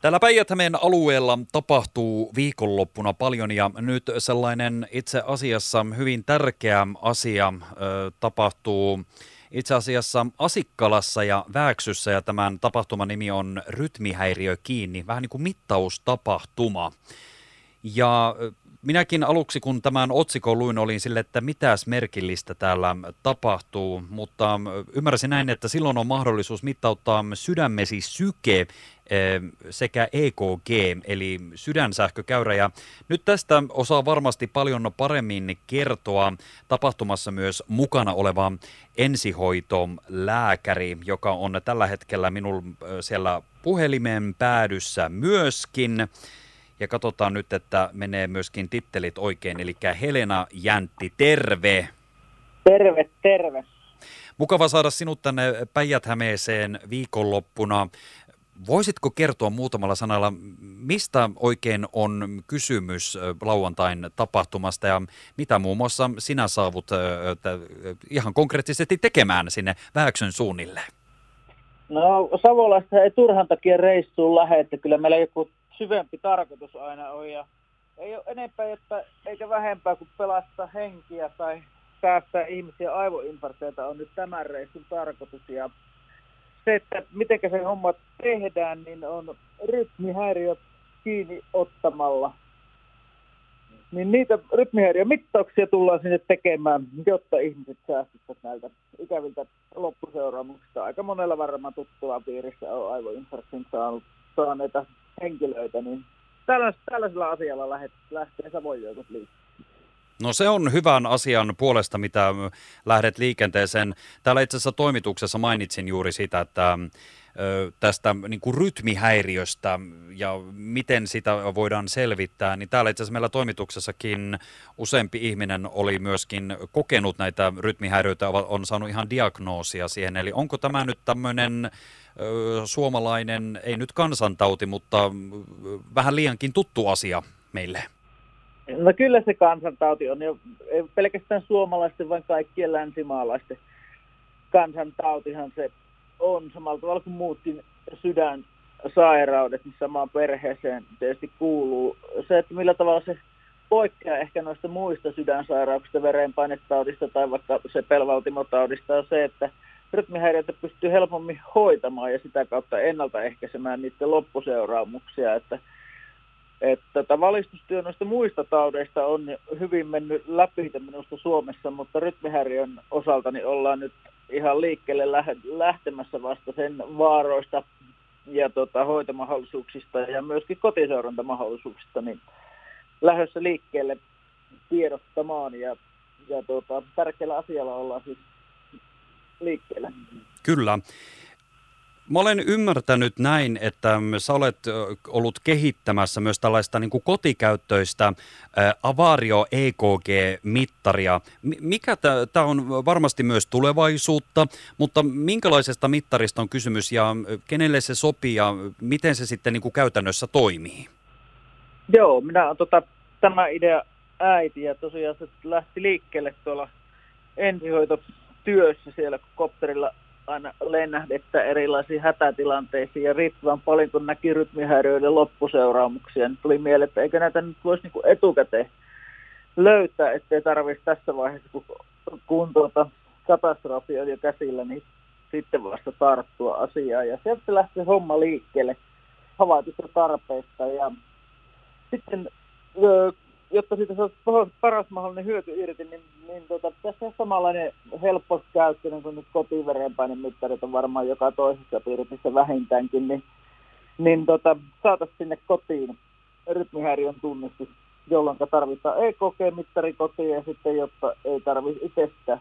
Täällä päijät alueella tapahtuu viikonloppuna paljon ja nyt sellainen itse asiassa hyvin tärkeä asia ö, tapahtuu itse asiassa Asikkalassa ja Vääksyssä ja tämän tapahtuman nimi on Rytmihäiriö kiinni, vähän niin kuin mittaustapahtuma. Ja minäkin aluksi, kun tämän otsikon luin, olin sille, että mitäs merkillistä täällä tapahtuu, mutta ymmärsin näin, että silloin on mahdollisuus mittauttaa sydämesi syke sekä EKG, eli sydänsähkökäyrä. Ja nyt tästä osaa varmasti paljon paremmin kertoa tapahtumassa myös mukana oleva ensihoitolääkäri, joka on tällä hetkellä minun siellä puhelimen päädyssä myöskin. Ja katsotaan nyt, että menee myöskin tittelit oikein. Eli Helena Jäntti, terve! Terve, terve! Mukava saada sinut tänne Päijät-Hämeeseen viikonloppuna. Voisitko kertoa muutamalla sanalla, mistä oikein on kysymys lauantain tapahtumasta ja mitä muun muassa sinä saavut ihan konkreettisesti tekemään sinne Vääksön suunnille? No Savolaista ei turhan takia reissuun lähde, että kyllä meillä joku syvempi tarkoitus aina on ja ei ole enempää että, eikä vähempää kuin pelastaa henkiä tai säästää ihmisiä aivoinfarkteilta on nyt tämän reissun tarkoitus ja se, että miten se homma tehdään, niin on rytmihäiriöt kiinni ottamalla. Niin niitä rytmihäiriömittauksia tullaan sinne tekemään, jotta ihmiset säästyvät näiltä ikäviltä loppuseuraamuksista. Aika monella varmaan tuttua piirissä on aivoinfarktin saanut, saaneita henkilöitä, niin tällaisella, tällaisella asialla lähtee Savojoukot liikkeelle. No se on hyvän asian puolesta, mitä lähdet liikenteeseen. Täällä itse asiassa toimituksessa mainitsin juuri sitä, että tästä niin kuin rytmihäiriöstä ja miten sitä voidaan selvittää, niin täällä itse asiassa meillä toimituksessakin useampi ihminen oli myöskin kokenut näitä rytmihäiriöitä, on saanut ihan diagnoosia siihen. Eli onko tämä nyt tämmöinen suomalainen, ei nyt kansantauti, mutta vähän liiankin tuttu asia meille? No kyllä se kansantauti on jo ei pelkästään suomalaisten, vaan kaikkien länsimaalaisten kansantautihan se on samalla tavalla kuin muutkin sydänsairaudet, niin samaan perheeseen tietysti kuuluu. Se, että millä tavalla se poikkeaa ehkä noista muista sydänsairauksista, verenpainetaudista tai vaikka se pelvaltimotaudista on se, että rytmihäiriöitä pystyy helpommin hoitamaan ja sitä kautta ennaltaehkäisemään niiden loppuseuraamuksia, että että tätä valistustyö noista muista taudeista on hyvin mennyt läpi minusta Suomessa, mutta rytmihäiriön osalta niin ollaan nyt ihan liikkeelle lähtemässä vasta sen vaaroista ja tota, hoitomahdollisuuksista ja myöskin kotiseurantamallisuuksista niin lähdössä liikkeelle tiedottamaan ja, ja tota, tärkeällä asialla ollaan siis liikkeelle. Kyllä. Mä olen ymmärtänyt näin, että sä olet ollut kehittämässä myös tällaista niin kotikäyttöistä Avario EKG-mittaria. Mikä tämä on varmasti myös tulevaisuutta, mutta minkälaisesta mittarista on kysymys ja kenelle se sopii ja miten se sitten niin kuin käytännössä toimii? Joo, minä olen tota, tämä idea äiti ja tosiaan se lähti liikkeelle tuolla ensihoitotyössä siellä kopterilla aina lennähdettä erilaisiin hätätilanteisiin ja riittävän paljon, kun näki rytmihäiriöiden loppuseuraamuksia, niin tuli mieleen, että eikö näitä nyt voisi niin etukäteen löytää, ettei tarvitsisi tässä vaiheessa, kun, kun tuota, katastrofi on jo käsillä, niin sitten vasta tarttua asiaan. Ja sieltä lähti homma liikkeelle havaitusta tarpeesta. Ja sitten jotta siitä saisi paras mahdollinen hyöty irti, niin, niin tota, tässä on samanlainen helppo käyttöinen kuin nyt kotiverenpainemittarit on varmaan joka toisessa piirissä vähintäänkin, niin, niin tota, saataisiin sinne kotiin rytmihäiriön tunnistus, jolloin tarvitaan EKG-mittari kotiin ja sitten, jotta ei tarvitse itse sitä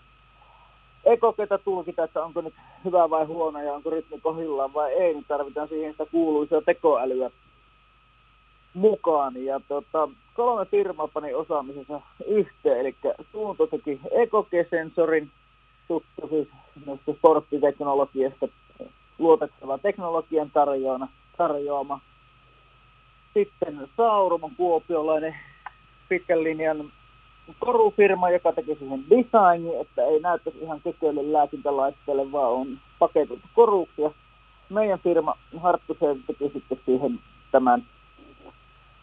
EKGtä tulkita, että onko nyt hyvä vai huono ja onko rytmi kohillaan vai ei, niin tarvitaan siihen sitä kuuluisia tekoälyä mukaan. Ja tota, kolme firmaa pani osaamisensa yhteen, eli Suunto teki EKG-sensorin, tuttu siis sporttiteknologiasta luotettava teknologian tarjoama. tarjoama. Sitten Saurum on kuopiolainen pitkän linjan korufirma, joka teki siihen designi, että ei näyttäisi ihan keköille lääkintälaitteelle, vaan on paketit koruksia. Meidän firma Harttuseen teki sitten siihen tämän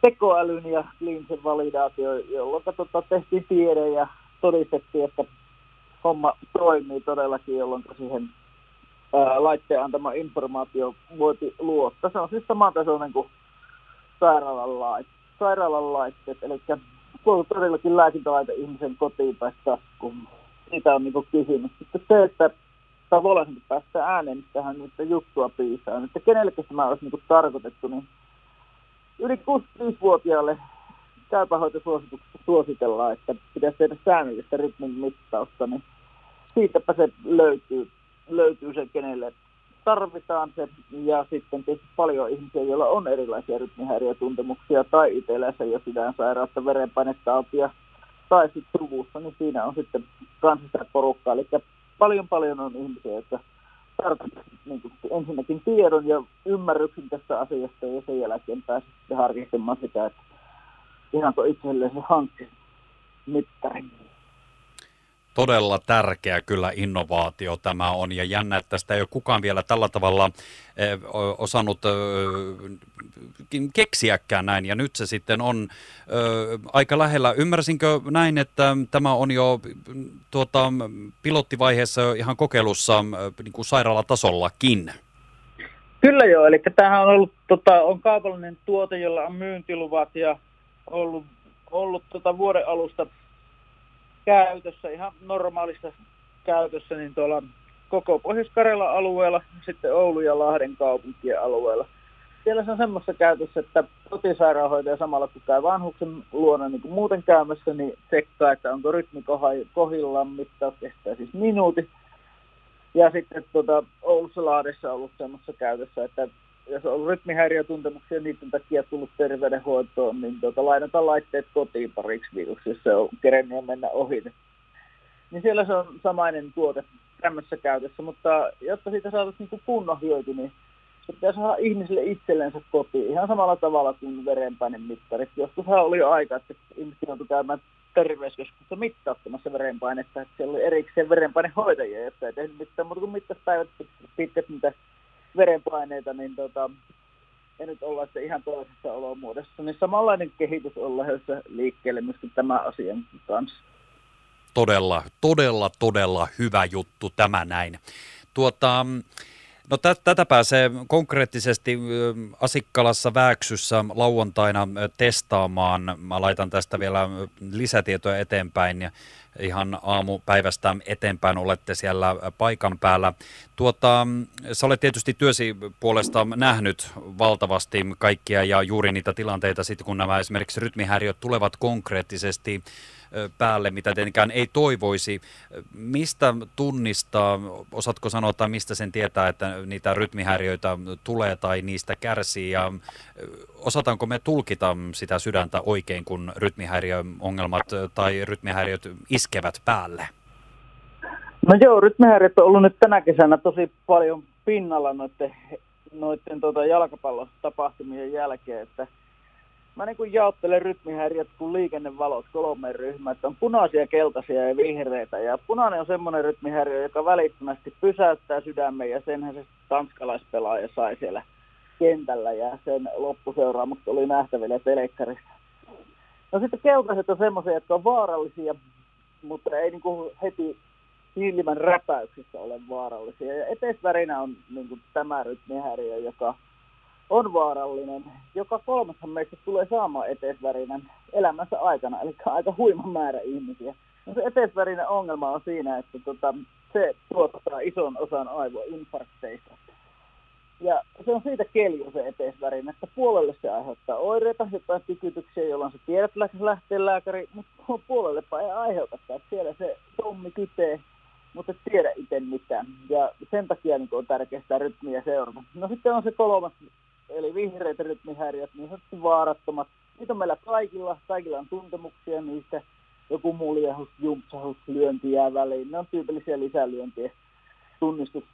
tekoälyn ja kliinisen validaatio, jolloin tota, tehtiin tiede ja todistettiin, että homma toimii todellakin, jolloin siihen ää, laitteen antama informaatio voiti luottaa. Se on siis samantasoinen kuin sairaalan, lait, sairaalan laitteet, eli kun todellakin lääkintälaite ihmisen kotiin päästä kun Siitä on niin kysymys. Sitten se, että tavallaan päästä ääneen, niin tähän nyt juttua piisaa. Että kenelle tämä olisi niin tarkoitettu, niin yli 65-vuotiaalle käypähoitosuosituksessa suositellaan, että pitäisi tehdä säännöllistä rytmin mittausta, niin siitäpä se löytyy, löytyy se, kenelle tarvitaan se. Ja sitten tietysti paljon ihmisiä, joilla on erilaisia rytmihäiriötuntemuksia tai itsellensä jo sydänsairautta, verenpainetautia tai sitten suvussa, niin siinä on sitten kansallista porukkaa. Eli paljon paljon on ihmisiä, jotka tarvitsevat niin ensinnäkin tiedon ja ymmärryksen tästä asiasta ja sen jälkeen pääsee sitten harkitsemaan sitä, että ihanko itselleen se hankki mittari todella tärkeä kyllä innovaatio tämä on ja jännä, että tästä ei ole kukaan vielä tällä tavalla eh, osannut keksiäkään näin ja nyt se sitten on aika lähellä. Ymmärsinkö näin, että tämä on jo tuota, pilottivaiheessa ihan kokeilussa niin kuin sairaalatasollakin? Kyllä joo, eli tämähän on ollut tota, on kaupallinen tuote, jolla on myyntiluvat ja ollut, ollut tota, vuoden alusta käytössä, ihan normaalissa käytössä, niin tuolla koko Pohjois-Karjalan alueella, sitten Oulu ja Lahden kaupunkien alueella. Siellä se on semmoista käytössä, että kotisairaanhoitaja samalla kun käy vanhuksen luona niin kuin muuten käymässä, niin tsekkaa, että onko rytmi kohillaan, mittaus kestää siis minuutin. Ja sitten tuota, Oulussa Lahdessa on ollut semmoista käytössä, että jos on rytmihäiriötuntemuksia niiden takia tullut terveydenhuoltoon, niin tuota, lainataan laitteet kotiin pariksi viikoksi, jos se on kerennyt mennä ohi. Niin siellä se on samainen tuote tämmöisessä käytössä, mutta jotta siitä saataisiin niin kunnon hyöty, niin se pitää saada ihmisille itsellensä kotiin ihan samalla tavalla kuin verenpainemittarit. Joskushan oli jo aika, että ihmiset joutuivat käymään terveyskeskusta mittauttamassa verenpainetta, että siellä oli erikseen verenpainehoitajia, jotka ei tehnyt mitään muuta kuin mittauspäivät pitkät, mitä verenpaineita, niin tota, ja nyt ollaan se ihan toisessa olomuodossa, niin samanlainen kehitys on lähdössä liikkeelle myöskin tämän asian kanssa. Todella, todella, todella hyvä juttu tämä näin. Tuota, No tä, tätä pääsee konkreettisesti Asikkalassa Vääksyssä lauantaina testaamaan. Mä laitan tästä vielä lisätietoja eteenpäin ja ihan aamupäivästä eteenpäin olette siellä paikan päällä. Tuota, sä olet tietysti työsi puolesta nähnyt valtavasti kaikkia ja juuri niitä tilanteita sitten, kun nämä esimerkiksi rytmihäiriöt tulevat konkreettisesti päälle, mitä tietenkään ei toivoisi. Mistä tunnistaa, osaatko sanoa, tai mistä sen tietää, että niitä rytmihäiriöitä tulee tai niistä kärsii, ja osataanko me tulkita sitä sydäntä oikein, kun rytmihäiriöongelmat tai rytmihäiriöt iskevät päälle? No joo, rytmihäiriöt on ollut nyt tänä kesänä tosi paljon pinnalla noiden, noiden tuota jalkapallotapahtumien jälkeen, että mä niin jaottelen rytmihäiriöt kuin liikennevalot kolmeen ryhmään, että on punaisia, keltaisia ja vihreitä. Ja punainen on semmoinen rytmihäiriö, joka välittömästi pysäyttää sydämen ja senhän se tanskalaispelaaja sai siellä kentällä ja sen loppuseuraamukset oli nähtävillä telekkarissa. No sitten keltaiset on semmoisia, jotka on vaarallisia, mutta ei niin kuin heti silmän räpäyksissä ole vaarallisia. Ja eteisvärinä on niin kuin tämä rytmihäiriö, joka on vaarallinen. Joka kolmashan meistä tulee saamaan eteisvärinen elämänsä aikana, eli aika huima määrä ihmisiä. No se eteisvärinen ongelma on siinä, että tota, se tuottaa ison osan aivoinfarkteista. Ja se on siitä kelju se eteisvärin, että puolelle se aiheuttaa oireita, jotain tykytyksiä, jolloin se tiedät lähtee lääkäri, mutta puolellepa ei aiheuta, että siellä se tommi kytee, mutta et tiedä itse mitään. Ja sen takia niin on tärkeää sitä rytmiä seurata. No sitten on se kolmas eli vihreät rytmihäiriöt, niin sanottu vaarattomat. Niitä on meillä kaikilla, kaikilla on tuntemuksia niistä, joku muljahus, jumpsahus, lyönti jää väliin. Ne on tyypillisiä lisälyöntiä tunnistus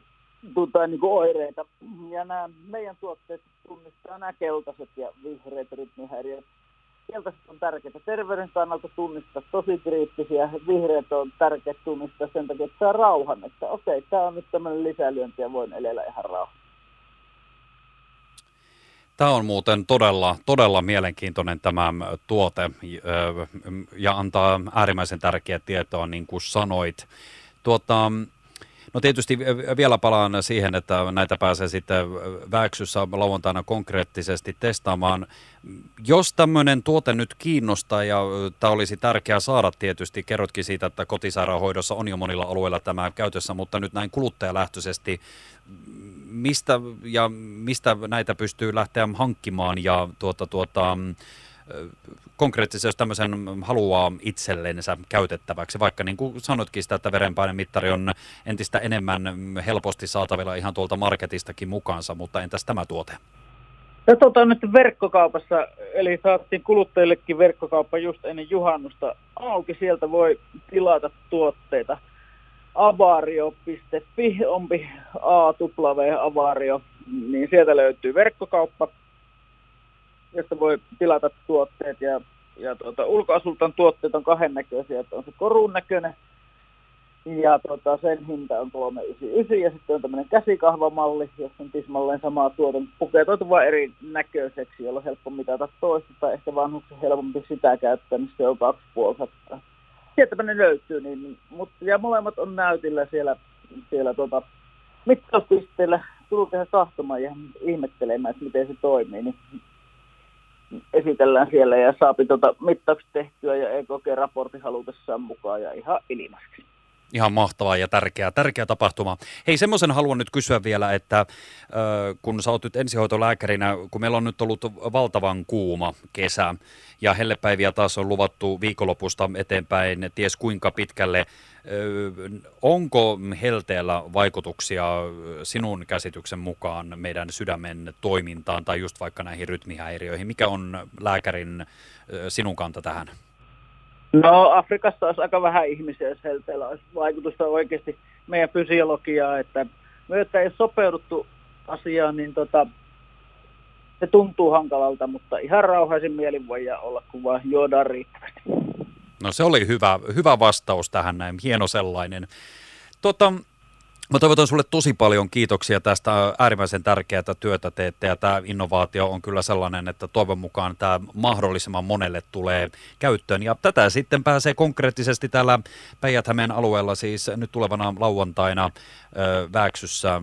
tai niin kuin oireita. Ja nämä meidän tuotteet tunnistaa nämä keltaiset ja vihreät rytmihäiriöt. Keltaiset on tärkeitä terveyden kannalta tunnistaa, tosi kriittisiä. Vihreät on tärkeät tunnistaa sen takia, että saa rauhan, että okei, tämä on nyt tämmöinen lisälyönti ja voin elellä ihan rauhassa. Tämä on muuten todella, todella mielenkiintoinen tämä tuote ja antaa äärimmäisen tärkeää tietoa, niin kuin sanoit. Tuota, No tietysti vielä palaan siihen, että näitä pääsee sitten väksyssä lauantaina konkreettisesti testaamaan. Jos tämmöinen tuote nyt kiinnostaa ja tämä olisi tärkeää saada tietysti, kerrotkin siitä, että kotisairaanhoidossa on jo monilla alueilla tämä käytössä, mutta nyt näin kuluttajalähtöisesti, mistä, ja mistä näitä pystyy lähteä hankkimaan ja tuota, tuota, konkreettisesti, jos tämmöisen haluaa itsellensä käytettäväksi, vaikka niin kuin sanotkin sitä, että verenpainemittari on entistä enemmän helposti saatavilla ihan tuolta marketistakin mukaansa, mutta entäs tämä tuote? Ja tuota, nyt verkkokaupassa, eli saatiin kuluttajillekin verkkokauppa just ennen juhannusta auki. Sieltä voi tilata tuotteita. Avario.fi, ompi A, Avario, niin sieltä löytyy verkkokauppa josta voi tilata tuotteet ja, ja tuota, ulkoasultan tuotteet on kahden näköisiä, että on se korun näköinen ja tuota, sen hinta on 399 ja sitten on tämmöinen käsikahvamalli, jossa on tismalleen samaa tuote, pukeutuitu vain eri näköiseksi, jolla on helppo mitata toista tai ehkä vanhuksen helpompi sitä käyttää, niin se on 2,5 Sieltä ne löytyy, niin, mutta, ja molemmat on näytillä siellä, siellä tuota, mittauspisteellä. Tulkaa kahtomaan ja ihmettelemään, että miten se toimii, niin esitellään siellä ja saapi tuota mittaukset tehtyä ja EKG-raportti halutessaan mukaan ja ihan ilmaiseksi. Ihan mahtavaa ja tärkeä, tärkeä tapahtuma. Hei, semmoisen haluan nyt kysyä vielä, että äh, kun sä oot nyt ensihoitolääkärinä, kun meillä on nyt ollut valtavan kuuma kesä ja hellepäiviä taas on luvattu viikonlopusta eteenpäin, ties kuinka pitkälle, äh, onko helteellä vaikutuksia sinun käsityksen mukaan meidän sydämen toimintaan tai just vaikka näihin rytmihäiriöihin? Mikä on lääkärin äh, sinun kanta tähän? No Afrikassa olisi aika vähän ihmisiä, jos helteellä olisi vaikutusta oikeasti meidän fysiologiaa, että me että ei sopeuduttu asiaan, niin tota, se tuntuu hankalalta, mutta ihan rauhaisin mielin voi olla, kun vaan juodaan riittävästi. No se oli hyvä, hyvä vastaus tähän näin, hieno sellainen. Tota, Mä toivotan sulle tosi paljon kiitoksia tästä äärimmäisen tärkeää työtä teette ja tämä innovaatio on kyllä sellainen, että toivon mukaan tämä mahdollisimman monelle tulee käyttöön ja tätä sitten pääsee konkreettisesti täällä päijät alueella siis nyt tulevana lauantaina Vääksyssä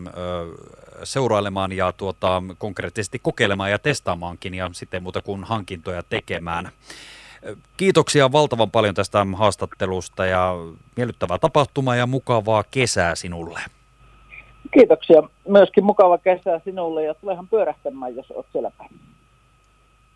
seurailemaan ja tuota, konkreettisesti kokeilemaan ja testaamaankin ja sitten muuta kuin hankintoja tekemään. Kiitoksia valtavan paljon tästä haastattelusta ja miellyttävää tapahtumaa ja mukavaa kesää sinulle. Kiitoksia. Myöskin mukava kesää sinulle ja tulehan pyörähtämään, jos olet siellä päin.